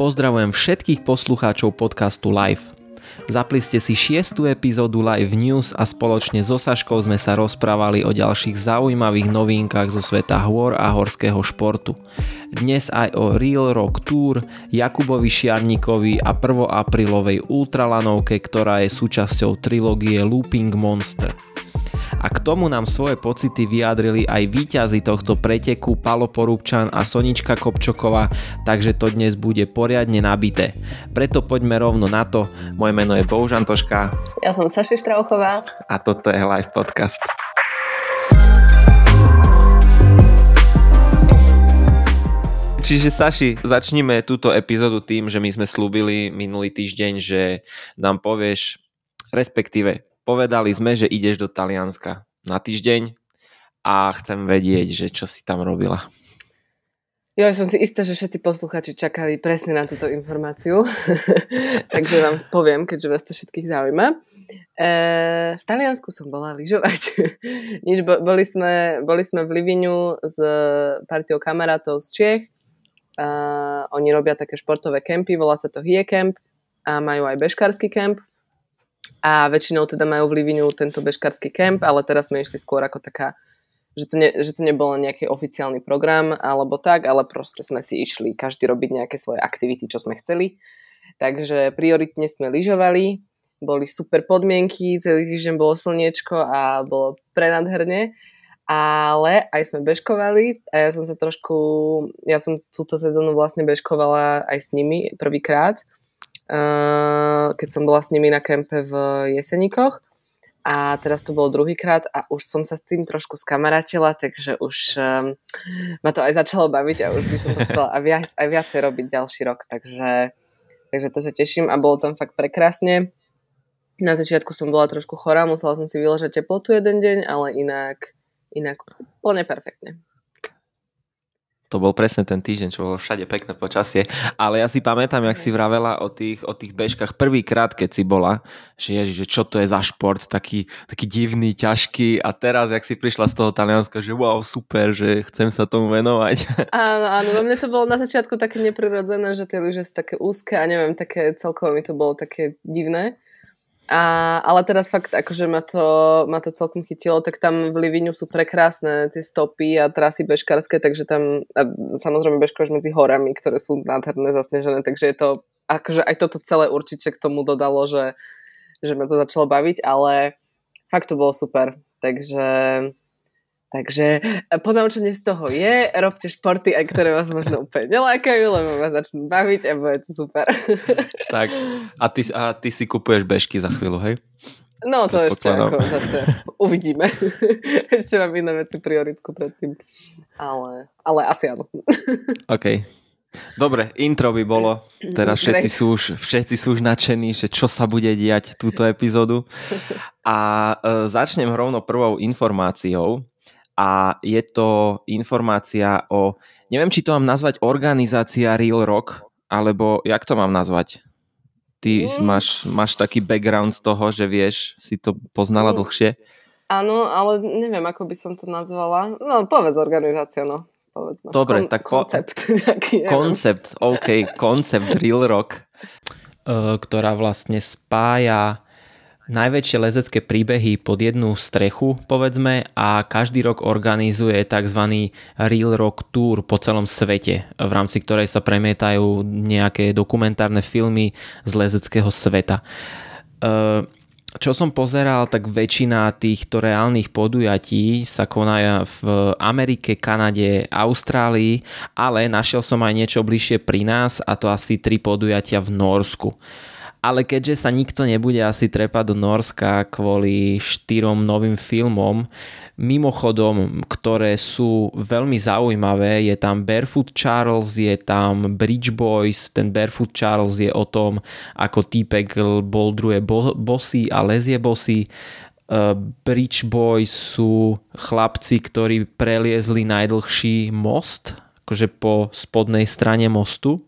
Pozdravujem všetkých poslucháčov podcastu Live. Zapli ste si šiestu epizódu Live News a spoločne so Saškou sme sa rozprávali o ďalších zaujímavých novinkách zo sveta hôr a horského športu. Dnes aj o Real Rock Tour, Jakubovi Šiarníkovi a 1. aprílovej ultralanovke, ktorá je súčasťou trilógie Looping Monster a k tomu nám svoje pocity vyjadrili aj víťazi tohto preteku Palo Porúbčan a Sonička Kopčoková, takže to dnes bude poriadne nabité. Preto poďme rovno na to. Moje meno je Bohužan Toška. Ja som Saši Štrauchová. A toto je Live Podcast. Čiže Saši, začnime túto epizódu tým, že my sme slúbili minulý týždeň, že nám povieš, respektíve povedali sme, že ideš do Talianska na týždeň a chcem vedieť, že čo si tam robila. Jo, som si istá, že všetci posluchači čakali presne na túto informáciu, takže vám poviem, keďže vás to všetkých zaujíma. E, v Taliansku som bola lyžovať. Nič, boli, sme, boli sme v Liviniu s partiou kamarátov z Čiech. E, oni robia také športové kempy, volá sa to Hie Camp a majú aj bežkársky kemp a väčšinou teda majú v Liviniu tento bežkarský kemp, ale teraz sme išli skôr ako taká, že to, ne, že to nebolo nejaký oficiálny program alebo tak, ale proste sme si išli každý robiť nejaké svoje aktivity, čo sme chceli. Takže prioritne sme lyžovali, boli super podmienky, celý týždeň bolo slniečko a bolo prenadherne, ale aj sme bežkovali a ja som sa trošku, ja som túto sezónu vlastne bežkovala aj s nimi prvýkrát keď som bola s nimi na kempe v Jeseníkoch. A teraz to bolo druhýkrát a už som sa s tým trošku skamarátila, takže už um, ma to aj začalo baviť a už by som to chcela aj, viac, aj viacej robiť ďalší rok. Takže, takže to sa teším a bolo tam fakt prekrásne. Na začiatku som bola trošku chorá, musela som si vyležať teplotu jeden deň, ale inak, inak úplne perfektne to bol presne ten týždeň, čo bolo všade pekné počasie. Ale ja si pamätám, jak si vravela o tých, o tých bežkách prvýkrát, keď si bola, že ježi, že čo to je za šport, taký, taký divný, ťažký a teraz, jak si prišla z toho Talianska, že wow, super, že chcem sa tomu venovať. Áno, áno, no mne to bolo na začiatku také neprirodzené, že tie lyže sú také úzke a neviem, také celkovo mi to bolo také divné. A, ale teraz fakt, akože ma to, ma to celkom chytilo, tak tam v Liviniu sú prekrásne tie stopy a trasy bežkarské, takže tam a samozrejme bežkáš medzi horami, ktoré sú nádherné, zasnežené, takže je to, akože aj toto celé určite k tomu dodalo, že, že ma to začalo baviť, ale fakt to bolo super. Takže Takže e, ponaučenie z toho je, robte športy, aj ktoré vás možno úplne nelákajú, lebo vás začnú baviť a bude to super. Tak, a ty, a ty si kupuješ bežky za chvíľu, hej? No to ešte ako zase uvidíme. ešte mám iné veci prioritku predtým. Ale, ale asi áno. OK. Dobre, intro by bolo. Teraz všetci sú, už, všetci sú už nadšení, že čo sa bude diať túto epizódu. A e, začnem rovno prvou informáciou a je to informácia o, neviem, či to mám nazvať organizácia Real Rock, alebo jak to mám nazvať? Ty mm. máš, máš taký background z toho, že vieš, si to poznala mm. dlhšie? Áno, ale neviem, ako by som to nazvala. No, povedz organizácia, no. Povedz ma. Dobre, Kon- tak koncept. Nejaký, koncept, OK, koncept Real Rock, ktorá vlastne spája najväčšie lezecké príbehy pod jednu strechu, povedzme, a každý rok organizuje tzv. Real Rock Tour po celom svete, v rámci ktorej sa premietajú nejaké dokumentárne filmy z lezeckého sveta. E, čo som pozeral, tak väčšina týchto reálnych podujatí sa koná v Amerike, Kanade, Austrálii, ale našiel som aj niečo bližšie pri nás a to asi tri podujatia v Norsku ale keďže sa nikto nebude asi trepať do Norska kvôli štyrom novým filmom, mimochodom, ktoré sú veľmi zaujímavé, je tam Barefoot Charles, je tam Bridge Boys, ten Barefoot Charles je o tom, ako týpek boldruje bosy a lezie bosy. Uh, Bridge Boys sú chlapci, ktorí preliezli najdlhší most, akože po spodnej strane mostu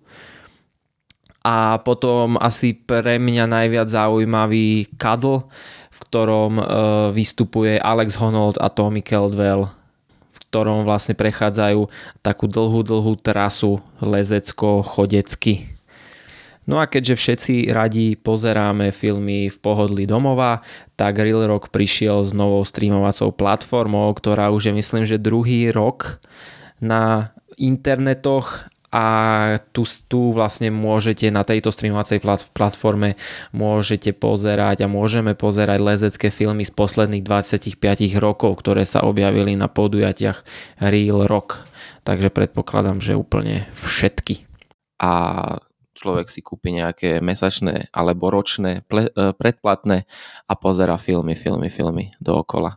a potom asi pre mňa najviac zaujímavý Cuddle, v ktorom uh, vystupuje Alex Honnold a Tommy Caldwell, v ktorom vlastne prechádzajú takú dlhú, dlhú trasu lezecko-chodecky. No a keďže všetci radi pozeráme filmy v pohodlí domova, tak Real Rock prišiel s novou streamovacou platformou, ktorá už je myslím, že druhý rok na internetoch a tu, tu vlastne môžete na tejto streamovacej platforme môžete pozerať a môžeme pozerať lezecké filmy z posledných 25 rokov, ktoré sa objavili na podujatiach Real Rock. Takže predpokladám, že úplne všetky. A človek si kúpi nejaké mesačné alebo ročné ple, e, predplatné a pozera filmy, filmy, filmy dookola.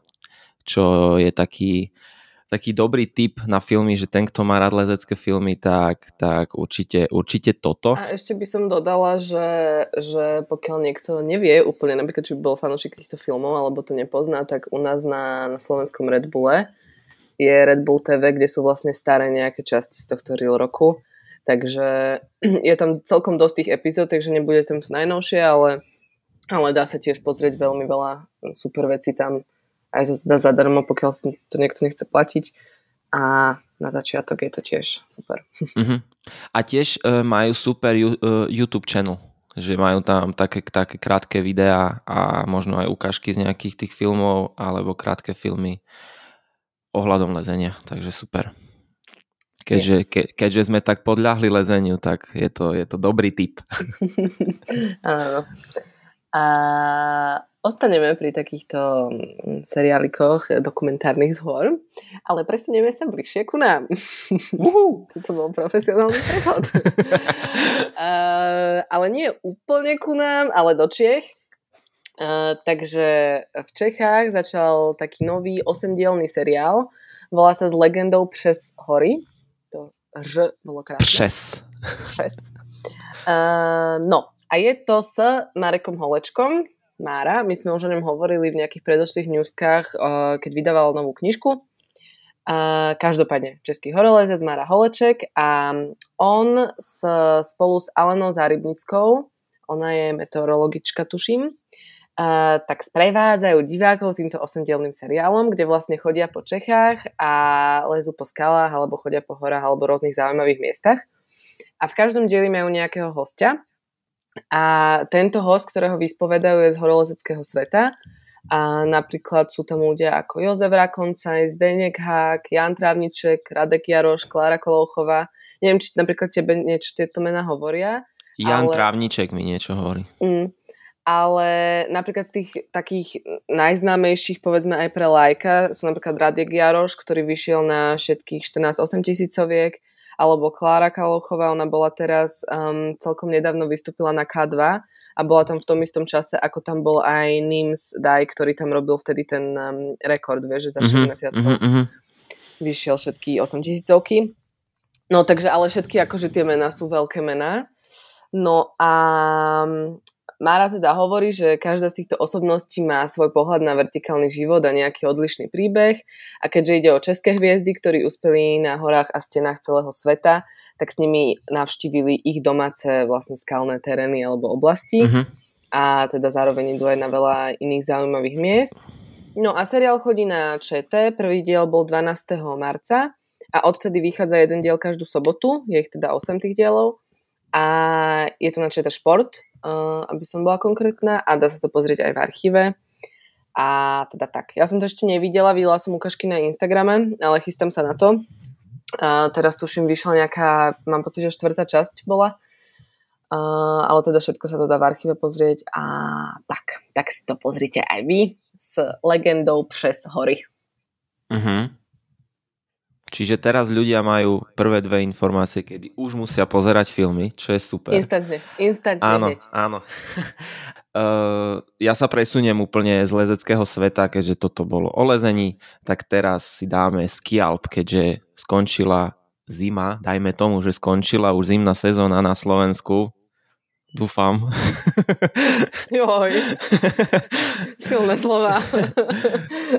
Čo je taký, taký dobrý tip na filmy, že ten, kto má rád lezecké filmy, tak, tak určite, určite toto. A ešte by som dodala, že, že pokiaľ niekto nevie úplne, napríklad, či by bol fanúšik týchto filmov, alebo to nepozná, tak u nás na, na slovenskom Red Bulle je Red Bull TV, kde sú vlastne staré nejaké časti z tohto real roku Takže je tam celkom dosť tých epizód, takže nebude tam to najnovšie, ale, ale dá sa tiež pozrieť veľmi veľa super vecí tam aj zo teda zadarmo, pokiaľ si to niekto nechce platiť. A na začiatok je to tiež super. Uh-huh. A tiež uh, majú super ju, uh, YouTube channel, že majú tam také, také krátke videá a možno aj ukážky z nejakých tých filmov alebo krátke filmy ohľadom lezenia, takže super. Keďže, yes. ke, keďže sme tak podľahli lezeniu, tak je to, je to dobrý tip. Áno. A ostaneme pri takýchto mm, seriálikoch dokumentárnych z hor, ale presunieme sa bližšie ku nám. Uh-huh. to bol profesionálny prechod. uh, ale nie úplne ku nám, ale do Čiech. Uh, takže v Čechách začal taký nový osemdielný seriál. Volá sa S legendou přes hory Ž bolo krásne. Přes. Přes. Uh, no, a je to s Marekom Holečkom. Mára, my sme už o ňom hovorili v nejakých predošlých newskách, uh, keď vydával novú knižku. Uh, každopádne, Český horolezec Mára Holeček a on s, spolu s Alenou Zárybnickou, ona je meteorologička, tuším, Uh, tak sprevádzajú divákov týmto osemdielným seriálom, kde vlastne chodia po Čechách a lezú po skalách alebo chodia po horách alebo rôznych zaujímavých miestach. A v každom dieli majú nejakého hostia a tento host, ktorého vyspovedajú je z horolezeckého sveta a napríklad sú tam ľudia ako Jozef Rakoncaj, Zdenek Hák, Jan Trávniček, Radek Jaroš, Klára Kolouchová. Neviem, či napríklad tebe niečo tieto mená hovoria. Jan ale... Trávniček mi niečo hovorí. Mm, ale napríklad z tých takých najznámejších, povedzme aj pre lajka, sú napríklad Radek Jaroš, ktorý vyšiel na všetkých 14-8 tisícoviek, alebo Klára Kalochová, ona bola teraz um, celkom nedávno vystúpila na K2 a bola tam v tom istom čase, ako tam bol aj Nims Daj, ktorý tam robil vtedy ten um, rekord, vieš, že za 6 mm-hmm, mesiacov mm-hmm. vyšiel všetky 8 tisícovky. No takže, ale všetky akože tie mená sú veľké mená. No a Mára teda hovorí, že každá z týchto osobností má svoj pohľad na vertikálny život a nejaký odlišný príbeh a keďže ide o české hviezdy, ktorí uspeli na horách a stenách celého sveta, tak s nimi navštívili ich domáce vlastne skalné terény alebo oblasti uh-huh. a teda zároveň idú aj na veľa iných zaujímavých miest. No a seriál chodí na ČT, prvý diel bol 12. marca a odtedy vychádza jeden diel každú sobotu, je ich teda 8 tých dielov a je to na ČT Šport aby som bola konkrétna a dá sa to pozrieť aj v archíve. A teda tak. Ja som to ešte nevidela, videla som ukážky na Instagrame, ale chystám sa na to. A teraz tuším, vyšla nejaká, mám pocit, že štvrtá časť bola. A, ale teda všetko sa to dá v archíve pozrieť a tak, tak si to pozrite aj vy s legendou přes hory. Uh-huh. Čiže teraz ľudia majú prvé dve informácie, kedy už musia pozerať filmy, čo je super. Instantne, instantne. Áno, hneď. áno. uh, ja sa presuniem úplne z lezeckého sveta, keďže toto bolo o lezení, tak teraz si dáme skialp, keďže skončila zima, dajme tomu, že skončila už zimná sezóna na Slovensku, Dúfam. Joj. Silné slova.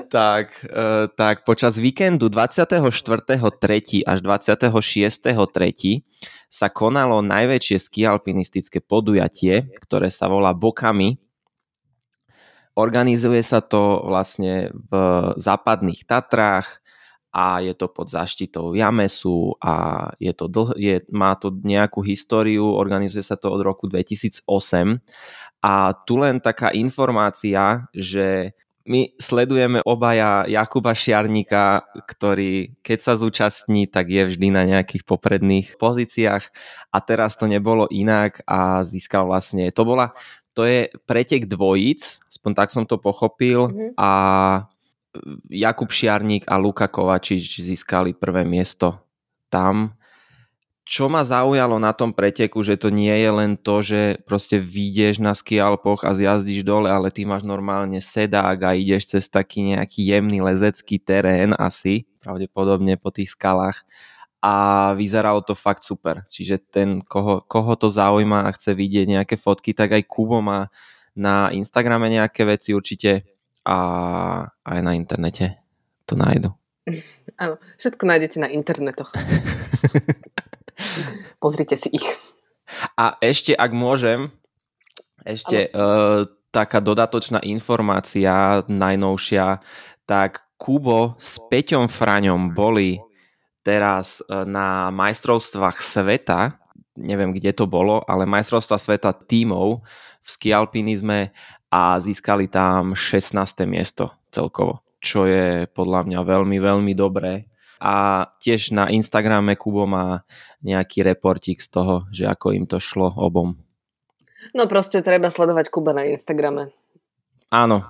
tak, uh, tak počas víkendu 24.3. až 26.3. sa konalo najväčšie skialpinistické podujatie, ktoré sa volá Bokami. Organizuje sa to vlastne v západných Tatrách a je to pod zaštitou Jamesu a je to dlh, je, má to nejakú históriu, organizuje sa to od roku 2008 a tu len taká informácia, že my sledujeme obaja Jakuba Šiarníka, ktorý keď sa zúčastní, tak je vždy na nejakých popredných pozíciách. A teraz to nebolo inak a získal vlastne, to bola, to je pretek dvojíc, aspoň tak som to pochopil. Mm-hmm. a Jakub Šiarník a Luka Kovačič získali prvé miesto tam. Čo ma zaujalo na tom preteku, že to nie je len to, že proste vyjdeš na skialpoch a zjazdíš dole, ale ty máš normálne sedák a ideš cez taký nejaký jemný lezecký terén asi, pravdepodobne po tých skalách. A vyzeralo to fakt super. Čiže ten, koho, koho to zaujíma a chce vidieť nejaké fotky, tak aj Kubo má na Instagrame nejaké veci určite a aj na internete to nájdu. Áno, všetko nájdete na internetoch. Pozrite si ich. A ešte, ak môžem, ešte uh, taká dodatočná informácia najnovšia, tak Kubo s Peťom Fraňom boli teraz e, na majstrovstvách sveta, neviem kde to bolo, ale majstrovstva sveta tímov v skialpinizme a získali tam 16. miesto celkovo, čo je podľa mňa veľmi, veľmi dobré a tiež na Instagrame Kubo má nejaký reportík z toho, že ako im to šlo obom. No proste treba sledovať Kuba na Instagrame. Áno.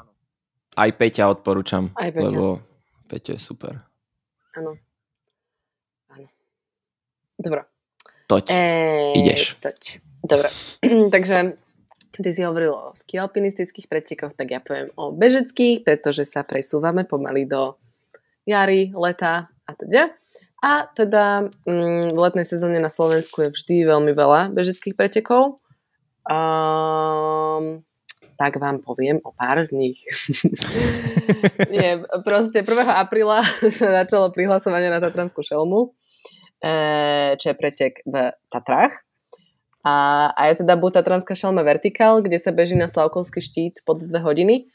Aj Peťa odporúčam. Aj Peťa. Lebo Peťo je super. Áno. Áno. Dobre. Toť. Eee, Ideš. Toť. Dobre. Takže ty si hovoril o skialpinistických pretekoch, tak ja poviem o bežeckých, pretože sa presúvame pomaly do jary, leta a teda. A teda mm, v letnej sezóne na Slovensku je vždy veľmi veľa bežeckých pretekov. Um, tak vám poviem o pár z nich. Nie, proste 1. apríla sa začalo prihlasovanie na Tatranskú šelmu, e, čo je pretek v Tatrách. A, a je teda buď Tatranská šelma vertikál, kde sa beží na Slavkovský štít pod 2 hodiny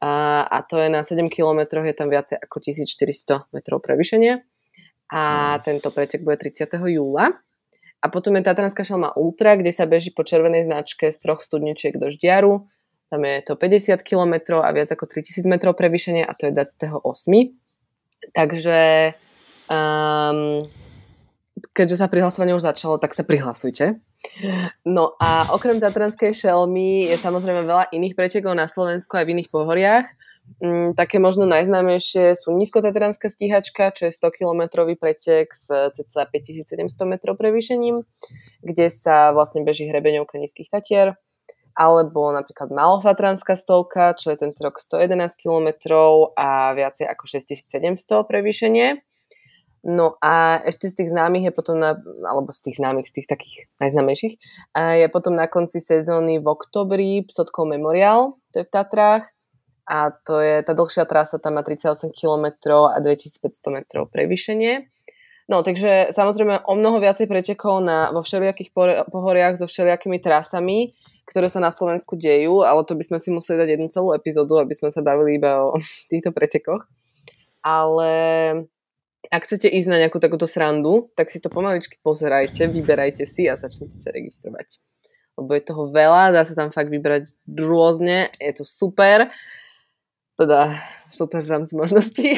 a, a to je na 7 km, je tam viacej ako 1400 metrov prevýšenia a tento pretek bude 30. júla. A potom je Tatranská šelma Ultra, kde sa beží po červenej značke z troch studničiek do Ždiaru. Tam je to 50 km a viac ako 3000 metrov prevýšenia a to je 28. Takže um, keďže sa prihlasovanie už začalo, tak sa prihlasujte. No a okrem Tatranskej šelmy je samozrejme veľa iných pretekov na Slovensku aj v iných pohoriach. Mm, také možno najznámejšie sú nízkotatranská stíhačka, čo je 100-kilometrový pretek s cca 5700 metrov prevýšením, kde sa vlastne beží hrebeňovka nízkych tatier alebo napríklad Malofatranská stovka, čo je ten rok 111 km a viacej ako 6700 prevýšenie. No a ešte z tých známych je potom, na, alebo z tých známych, z tých takých najznámejších, je potom na konci sezóny v oktobri Psotkov Memorial, to je v Tatrách. A to je, tá dlhšia trasa tam má 38 km a 2500 metrov prevýšenie. No, takže samozrejme o mnoho viacej pretekov na, vo všelijakých pohoriach so všelijakými trasami, ktoré sa na Slovensku dejú, ale to by sme si museli dať jednu celú epizódu, aby sme sa bavili iba o týchto pretekoch. Ale ak chcete ísť na nejakú takúto srandu, tak si to pomaličky pozerajte, vyberajte si a začnite sa registrovať. Lebo je toho veľa, dá sa tam fakt vybrať rôzne, je to super. Teda super v rámci možností.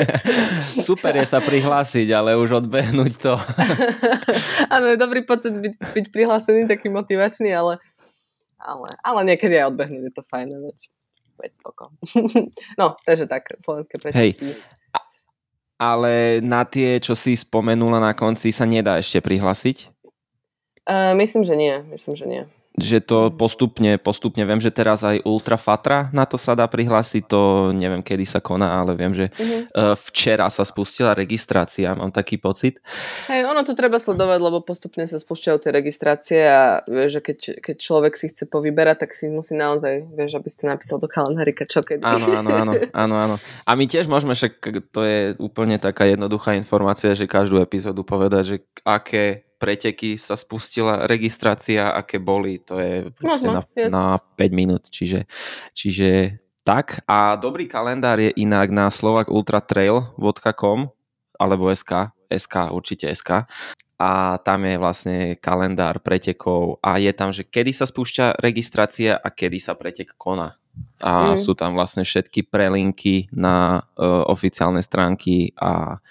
super je sa prihlásiť, ale už odbehnúť to. Áno, je dobrý pocit byť, byť prihlásený, taký motivačný, ale, ale, ale niekedy aj odbehnúť, je to fajn, veď, veď spoko. no, takže tak, slovenské preteky. Hej, ale na tie, čo si spomenula na konci, sa nedá ešte prihlásiť? Uh, myslím, že nie. Myslím, že nie že to postupne, postupne, viem, že teraz aj Ultra Fatra na to sa dá prihlásiť, to neviem, kedy sa koná, ale viem, že uh-huh. včera sa spustila registrácia, mám taký pocit. Hej, ono to treba sledovať, lebo postupne sa spúšťajú tie registrácie a vieš, že keď, keď človek si chce povyberať, tak si musí naozaj, vieš, aby ste napísal do kalendárika, čo keď. Áno, áno, áno, áno, áno. A my tiež môžeme, však to je úplne taká jednoduchá informácia, že každú epizódu povedať, že aké preteky sa spustila registrácia, aké boli, to je Možno, na, yes. na 5 minút, čiže, čiže tak. A dobrý kalendár je inak na slovakultratrail.com, alebo SK, SK, určite SK a tam je vlastne kalendár pretekov a je tam, že kedy sa spúšťa registrácia a kedy sa pretek koná. A mm. sú tam vlastne všetky prelinky na uh, oficiálne stránky a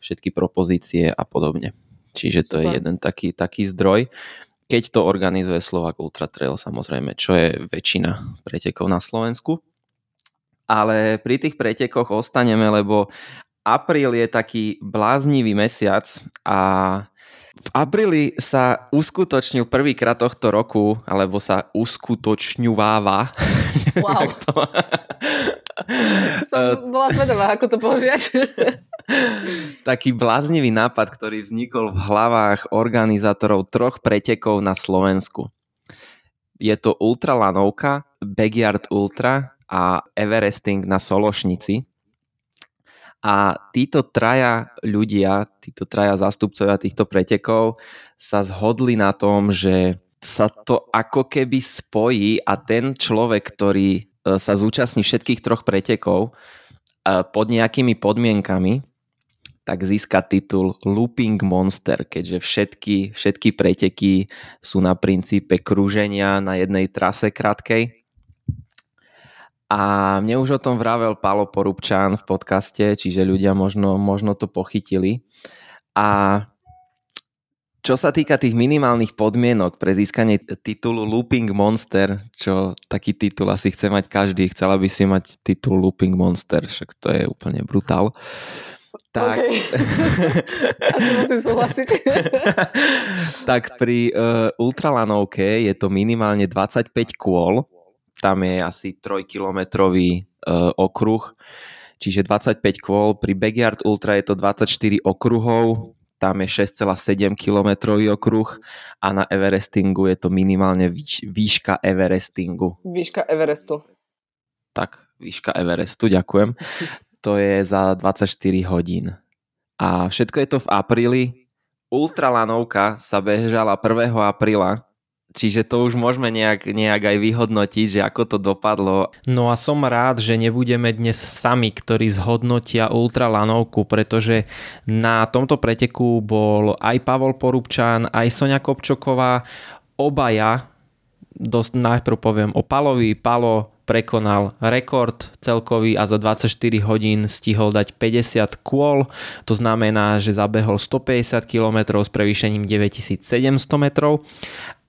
všetky propozície a podobne. Čiže to Super. je jeden taký, taký zdroj. Keď to organizuje Slovak Ultra Trail samozrejme, čo je väčšina pretekov na Slovensku. Ale pri tých pretekoch ostaneme, lebo apríl je taký bláznivý mesiac a v apríli sa uskutočnil prvýkrát tohto roku, alebo sa uskutočňuváva. Wow. to... Som bola zvedavá, ako to používaš. Taký bláznivý nápad, ktorý vznikol v hlavách organizátorov troch pretekov na Slovensku. Je to Ultra Lanovka, Backyard Ultra a Everesting na Sološnici. A títo traja ľudia, títo traja zástupcovia týchto pretekov sa zhodli na tom, že sa to ako keby spojí a ten človek, ktorý e, sa zúčastní všetkých troch pretekov e, pod nejakými podmienkami, tak získa titul Looping Monster, keďže všetky, všetky preteky sú na princípe krúženia na jednej trase krátkej a mne už o tom vravel Palo Porubčan v podcaste, čiže ľudia možno, možno to pochytili. A čo sa týka tých minimálnych podmienok pre získanie titulu Looping Monster, čo taký titul asi chce mať každý, chcela by si mať titul Looping Monster, však to je úplne brutál. Tak, okay. Asi musím súhlasiť. tak pri uh, ultralanovke je to minimálne 25 kôl, tam je asi 3-kilometrový uh, okruh, čiže 25 kôl, pri Backyard Ultra je to 24 okruhov, tam je 6,7 km okruh a na Everestingu je to minimálne výš, výška Everestingu. Výška Everestu. Tak, výška Everestu, ďakujem. To je za 24 hodín. A všetko je to v apríli. Ultralanovka sa bežala 1. apríla Čiže to už môžeme nejak, nejak aj vyhodnotiť, že ako to dopadlo. No a som rád, že nebudeme dnes sami, ktorí zhodnotia ultralanovku, pretože na tomto preteku bol aj Pavol Porubčan, aj Sonia Kopčoková, obaja, dosť najprv poviem o Palovi, Palo prekonal rekord celkový a za 24 hodín stihol dať 50 kôl, to znamená, že zabehol 150 km s prevýšením 9700 metrov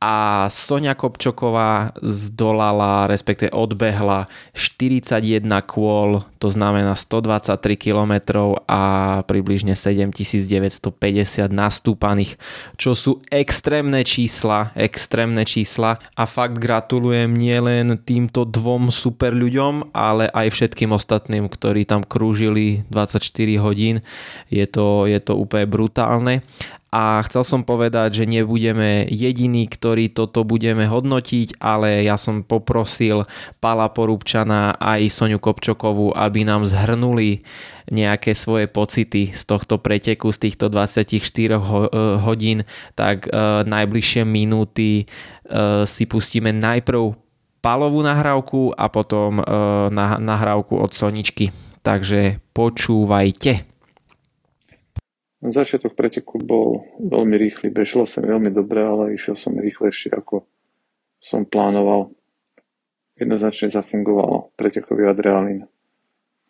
a Sonia Kopčoková zdolala, respektive odbehla 41 kôl, to znamená 123 km a približne 7950 nastúpaných, čo sú extrémne čísla, extrémne čísla a fakt gratulujem nielen týmto dvom super ľuďom, ale aj všetkým ostatným, ktorí tam krúžili 24 hodín. Je to, je to úplne brutálne a chcel som povedať, že nebudeme jediní, ktorí toto budeme hodnotiť, ale ja som poprosil Pala Porúbčana aj Soniu Kopčokovú, aby nám zhrnuli nejaké svoje pocity z tohto preteku, z týchto 24 hodín, tak uh, najbližšie minúty uh, si pustíme najprv Palovú nahrávku a potom nahrávku od Soničky. Takže počúvajte. Začiatok preteku bol veľmi rýchly, bežalo sa veľmi dobre, ale išiel som rýchlejšie ako som plánoval. Jednoznačne zafungovalo pretekový adrenalín.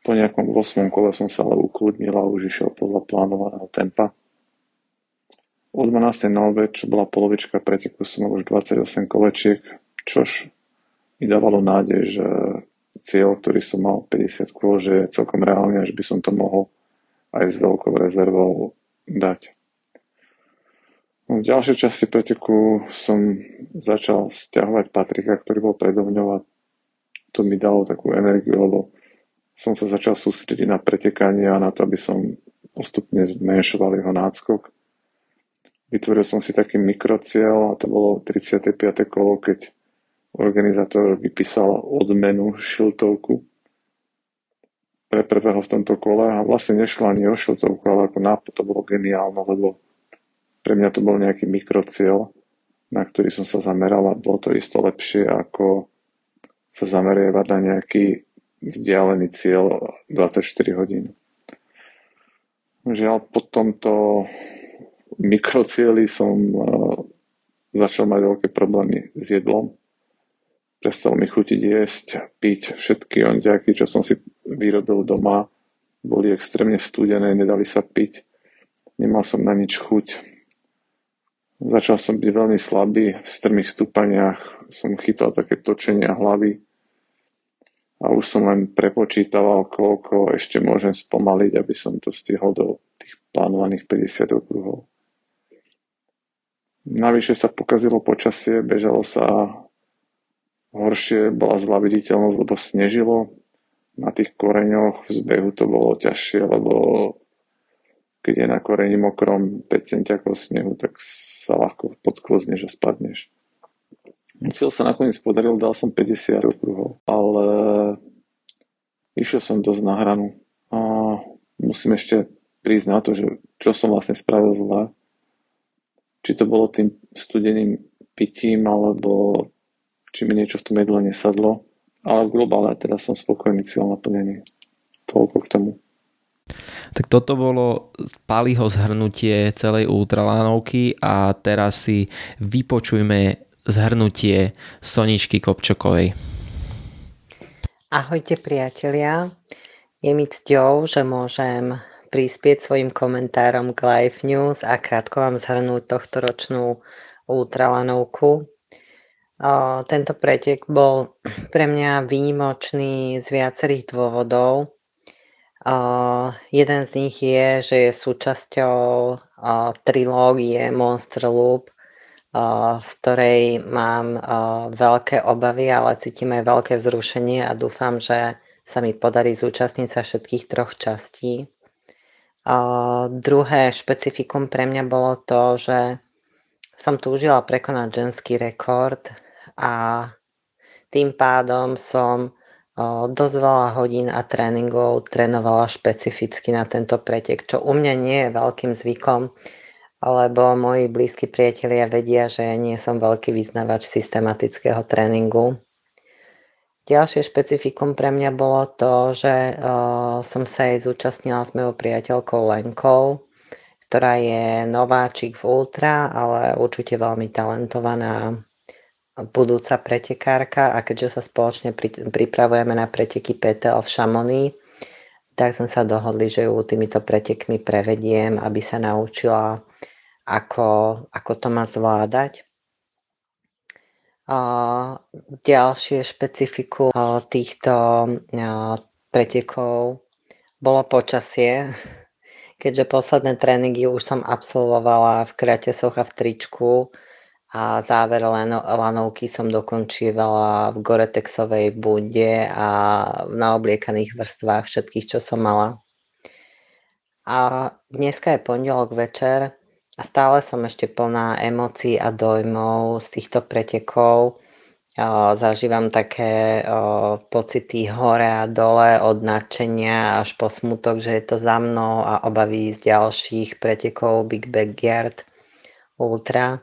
Po nejakom 8. kole som sa ale ukludnil a už išiel podľa plánovaného tempa. O 12. na obed, čo bola polovička preteku, som mal už 28 kolečiek, čož mi dávalo nádej, že cieľ, ktorý som mal 50 kôl, že je celkom reálne, že by som to mohol aj s veľkou rezervou dať. V ďalšej časti preteku som začal stiahovať Patrika, ktorý bol predo mňou a to mi dalo takú energiu, lebo som sa začal sústrediť na pretekanie a na to, aby som postupne zmenšoval jeho náskok. Vytvoril som si taký mikrocieľ a to bolo 35. kolo, keď organizátor vypísal odmenu šiltovku pre prvého v tomto kole a vlastne nešlo ani o šiltovku, ale ako nápad to bolo geniálne, lebo pre mňa to bol nejaký mikrocieľ, na ktorý som sa zameral a bolo to isto lepšie ako sa zamerievať na nejaký vzdialený cieľ 24 hodín. Žiaľ, po tomto mikrocieli som uh, začal mať veľké problémy s jedlom. Prestal mi chutiť jesť, piť všetky onďaky, čo som si vyrobil doma. Boli extrémne studené, nedali sa piť. Nemal som na nič chuť. Začal som byť veľmi slabý, v strmých stúpaniach som chytal také točenia hlavy a už som len prepočítaval, koľko ešte môžem spomaliť, aby som to stihol do tých plánovaných 50 okruhov. Navyše sa pokazilo počasie, bežalo sa horšie, bola zlá viditeľnosť, lebo snežilo. Na tých koreňoch v zbehu to bolo ťažšie, lebo keď je na koreni mokrom 5 centiakov snehu, tak sa ľahko podklozneš a spadneš. Cieľ sa nakoniec podaril, dal som 50 okruhov, ale išiel som dosť na hranu. A musím ešte prísť na to, že čo som vlastne spravil zle či to bolo tým studeným pitím, alebo či mi niečo v tom jedle nesadlo. Ale v globále teda som spokojný cieľ naplnený. Toľko k tomu. Tak toto bolo Paliho zhrnutie celej ultralánovky a teraz si vypočujme zhrnutie Soničky Kopčokovej. Ahojte priatelia, je mi cťou, že môžem prispieť svojim komentárom k Live News a krátko vám zhrnúť tohto ročnú ultralanovku. Tento pretek bol pre mňa výnimočný z viacerých dôvodov. Jeden z nich je, že je súčasťou trilógie Monster Loop, z ktorej mám veľké obavy, ale cítim aj veľké vzrušenie a dúfam, že sa mi podarí zúčastniť sa všetkých troch častí. Druhé špecifikum pre mňa bolo to, že som túžila prekonať ženský rekord a tým pádom som dosť veľa hodín a tréningov trénovala špecificky na tento pretek, čo u mňa nie je veľkým zvykom, lebo moji blízki priatelia vedia, že nie som veľký vyznavač systematického tréningu. Ďalšie špecifikum pre mňa bolo to, že som sa jej zúčastnila s mojou priateľkou Lenkou, ktorá je nováčik v ultra, ale určite veľmi talentovaná budúca pretekárka a keďže sa spoločne pri, pripravujeme na preteky PTL v Šamoní, tak sme sa dohodli, že ju týmito pretekmi prevediem, aby sa naučila, ako, ako to má zvládať. A ďalšie špecifikum týchto pretekov bolo počasie, keďže posledné tréningy už som absolvovala v kratesoch a v tričku a záver lanovky som dokončívala v Goretexovej bunde a na obliekaných vrstvách všetkých, čo som mala. A dneska je pondelok večer a stále som ešte plná emócií a dojmov z týchto pretekov. Zažívam také pocity hore a dole od nadšenia až po smutok, že je to za mnou a obavy z ďalších pretekov Big Backyard Ultra.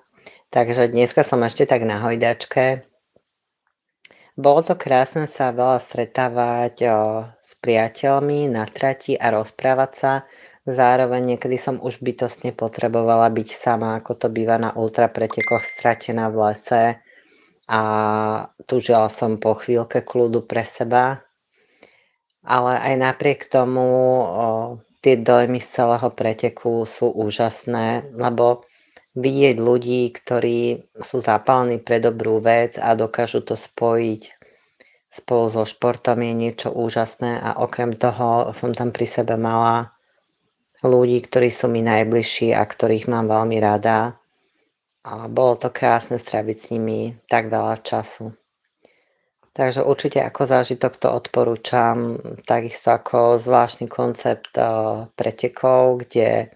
Takže dneska som ešte tak na hojdačke. Bolo to krásne sa veľa stretávať s priateľmi na trati a rozprávať sa Zároveň niekedy som už bytostne potrebovala byť sama, ako to býva na ultrapretekoch, stratená v lese a tužila som po chvíľke kľudu pre seba. Ale aj napriek tomu o, tie dojmy z celého preteku sú úžasné, lebo vidieť ľudí, ktorí sú zapálení pre dobrú vec a dokážu to spojiť spolu so športom je niečo úžasné a okrem toho som tam pri sebe mala ľudí, ktorí sú mi najbližší a ktorých mám veľmi rada. A bolo to krásne straviť s nimi tak veľa času. Takže určite ako zážitok to odporúčam, takisto ako zvláštny koncept eh, pretekov, kde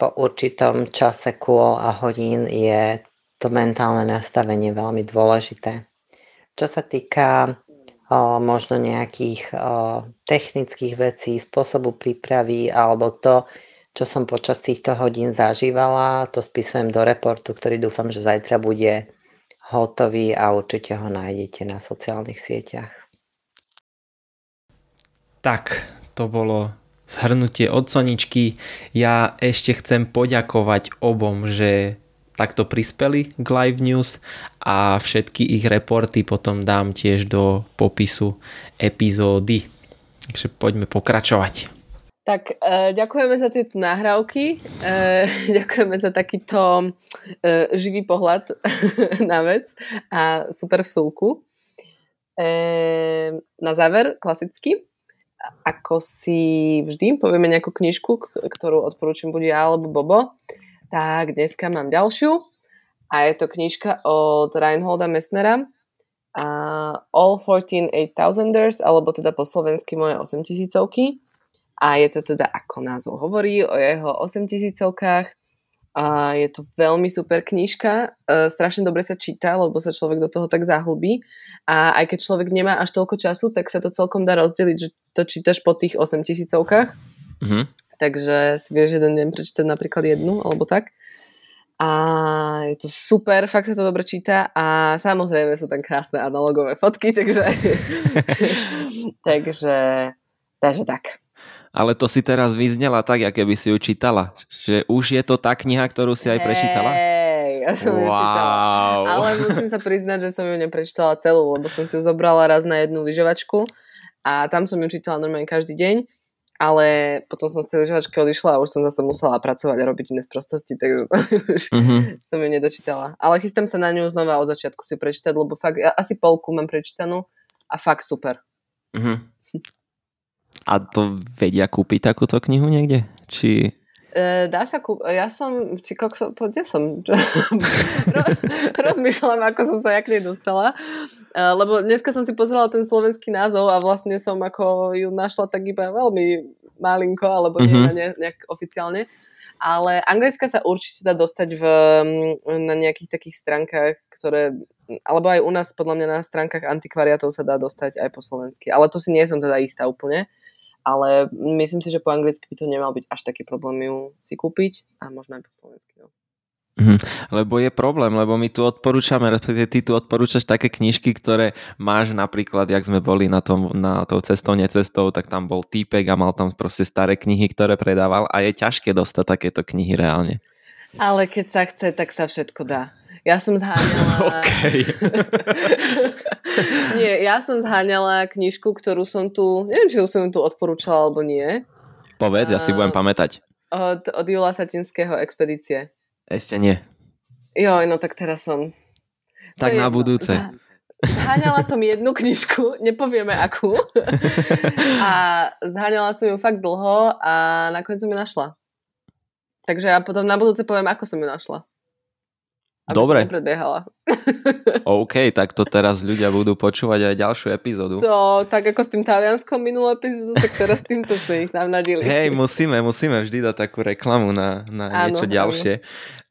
po určitom čase kôl a hodín je to mentálne nastavenie veľmi dôležité. Čo sa týka možno nejakých technických vecí, spôsobu prípravy alebo to, čo som počas týchto hodín zažívala, to spisujem do reportu, ktorý dúfam, že zajtra bude hotový a určite ho nájdete na sociálnych sieťach. Tak, to bolo zhrnutie od Soničky. Ja ešte chcem poďakovať obom, že takto prispeli k Live News a všetky ich reporty potom dám tiež do popisu epizódy. Takže poďme pokračovať. Tak e, ďakujeme za tieto nahrávky, e, ďakujeme za takýto e, živý pohľad na vec a super vsúku. Na záver, klasicky, ako si vždy povieme nejakú knižku, ktorú odporúčam buď ja alebo Bobo, tak dneska mám ďalšiu a je to knižka od Reinholda Messnera a All 14 8000ers, alebo teda po slovensky moje 8000 a je to teda ako názov hovorí o jeho 8000 a je to veľmi super knižka, e, strašne dobre sa číta, lebo sa človek do toho tak zahlbí a aj keď človek nemá až toľko času, tak sa to celkom dá rozdeliť, že to čítaš po tých 8 tisícovkách. Mm-hmm. Takže si vieš jeden deň prečítať napríklad jednu, alebo tak. A je to super, fakt sa to dobre číta a samozrejme sú tam krásne analogové fotky, takže takže, takže tak. Ale to si teraz vyznela tak, aké by si ju čítala. Že už je to tá kniha, ktorú si aj prečítala? Hej, ja som wow. ju čítala. Ale musím sa priznať, že som ju neprečítala celú, lebo som si ju zobrala raz na jednu lyžovačku a tam som ju čítala normálne každý deň ale potom som z tej lyžovačky odišla a už som zase musela pracovať a robiť iné sprostosti, takže som, už, mm-hmm. som ju nedočítala. Ale chystám sa na ňu znova od začiatku si prečítať, lebo fakt, ja asi polku mám prečítanú a fakt super. Mm-hmm. A to vedia kúpiť takúto knihu niekde? Či... E, dá sa kúpiť. Ja som, či kokso, kde som? Rozmýšľam, ako som sa jak nej dostala. E, lebo dneska som si pozrela ten slovenský názov a vlastne som ako ju našla tak iba veľmi malinko, alebo mm-hmm. nie, nejak oficiálne. Ale anglická sa určite dá dostať v, na nejakých takých stránkach, ktoré, alebo aj u nás podľa mňa na stránkach antikvariátov sa dá dostať aj po slovensky. Ale to si nie som teda istá úplne ale myslím si, že po anglicky by to nemal byť až taký problém ju si kúpiť a možno aj po slovensky. No. Mhm. Lebo je problém, lebo my tu odporúčame, respektíve ty tu odporúčaš také knižky, ktoré máš napríklad, jak sme boli na, tom, na tou cestou, necestou, tak tam bol týpek a mal tam proste staré knihy, ktoré predával a je ťažké dostať takéto knihy reálne. Ale keď sa chce, tak sa všetko dá. Ja som zháňala... Okay. nie, ja som zháňala knižku, ktorú som tu... Neviem, či som ju tu odporúčala, alebo nie. Povedz, ja si budem pamätať. Od, od Jula Satinského expedície. Ešte nie. Jo, no tak teraz som... Tak na budúce. Zháňala som jednu knižku, nepovieme akú. a zháňala som ju fakt dlho a nakoniec som ju našla. Takže ja potom na budúce poviem, ako som ju našla. Aby Dobre. Som OK, tak to teraz ľudia budú počúvať aj ďalšiu epizódu. To, tak ako s tým talianskom minulú epizódu, tak teraz týmto sme ich navnadili. Hej, musíme, musíme vždy dať takú reklamu na, na áno, niečo ďalšie.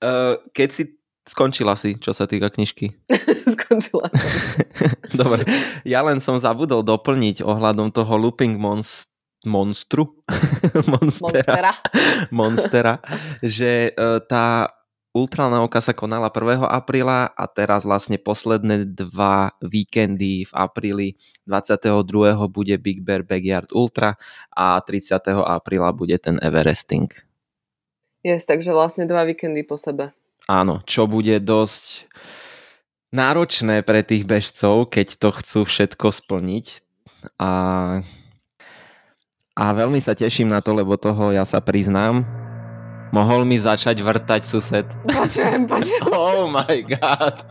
Uh, keď si Skončila si, čo sa týka knižky. Skončila som. Dobre, ja len som zabudol doplniť ohľadom toho Looping Monst monstru Monstera. Monstera, že uh, tá Ultranovka sa konala 1. apríla a teraz vlastne posledné dva víkendy v apríli 22. bude Big Bear Backyard Ultra a 30. apríla bude ten Everesting. Yes, takže vlastne dva víkendy po sebe. Áno, čo bude dosť náročné pre tých bežcov, keď to chcú všetko splniť. A, a veľmi sa teším na to, lebo toho ja sa priznám, Mohol mi začať vrtať sused. Počujem, počujem. Oh my god.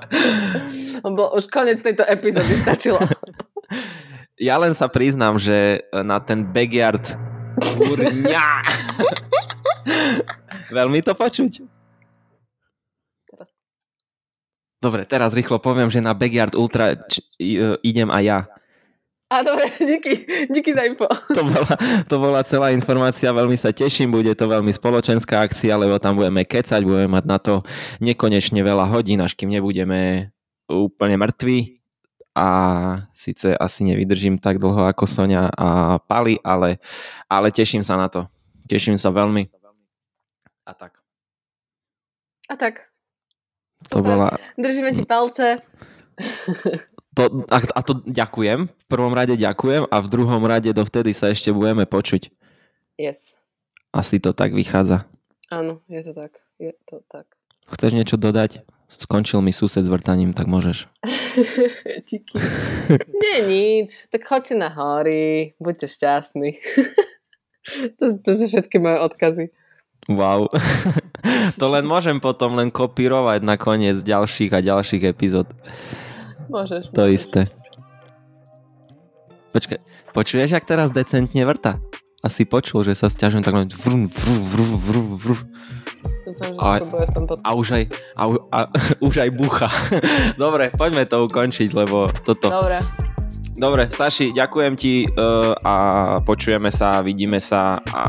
Bo už konec tejto epizódy stačilo. Ja len sa priznám, že na ten backyard kurňa. Veľmi to počuť. Dobre, teraz rýchlo poviem, že na Backyard Ultra č- idem aj ja. A dobre, díky, díky za info. To bola, to bola celá informácia, veľmi sa teším, bude to veľmi spoločenská akcia, lebo tam budeme kecať, budeme mať na to nekonečne veľa hodín, až kým nebudeme úplne mŕtvi. A síce asi nevydržím tak dlho ako Sonia a Pali, ale, ale teším sa na to. Teším sa veľmi. A tak. A tak. To bola... Držíme ti palce. To, a, a to ďakujem. V prvom rade ďakujem a v druhom rade dovtedy sa ešte budeme počuť. Yes. Asi to tak vychádza. Áno, je to tak. Je to tak. Chceš niečo dodať? Skončil mi sused s vrtaním, tak môžeš. Díky. Nie nič, tak choďte na hory, buďte šťastní. to, to sú všetky moje odkazy. Wow. to len môžem potom len kopírovať na koniec ďalších a ďalších epizód. Môžeš. To môžeš. isté. Počkaj, počuješ, ak teraz decentne vrta? Asi počul, že sa stiažujem tak len vrum, vrum, vrum, vrum, vrum. Dúfam, že A- to bude v tom. A už aj, a, a, už aj bucha. Dobre, poďme to ukončiť, lebo toto. Dobre. Dobre, Saši, ďakujem ti uh, a počujeme sa, vidíme sa a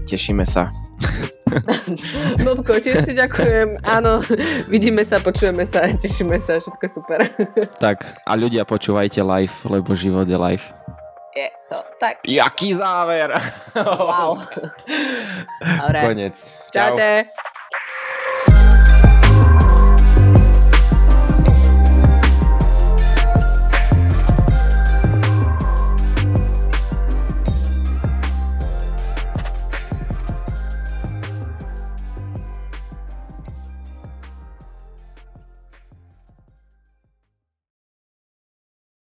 tešíme sa. Bobko, tiež ti ďakujem. Áno, vidíme sa, počujeme sa, tešíme sa, všetko super. Tak, a ľudia počúvajte live, lebo život je live. Je to tak. Jaký záver! Wow. Dobre. Konec. Čaute.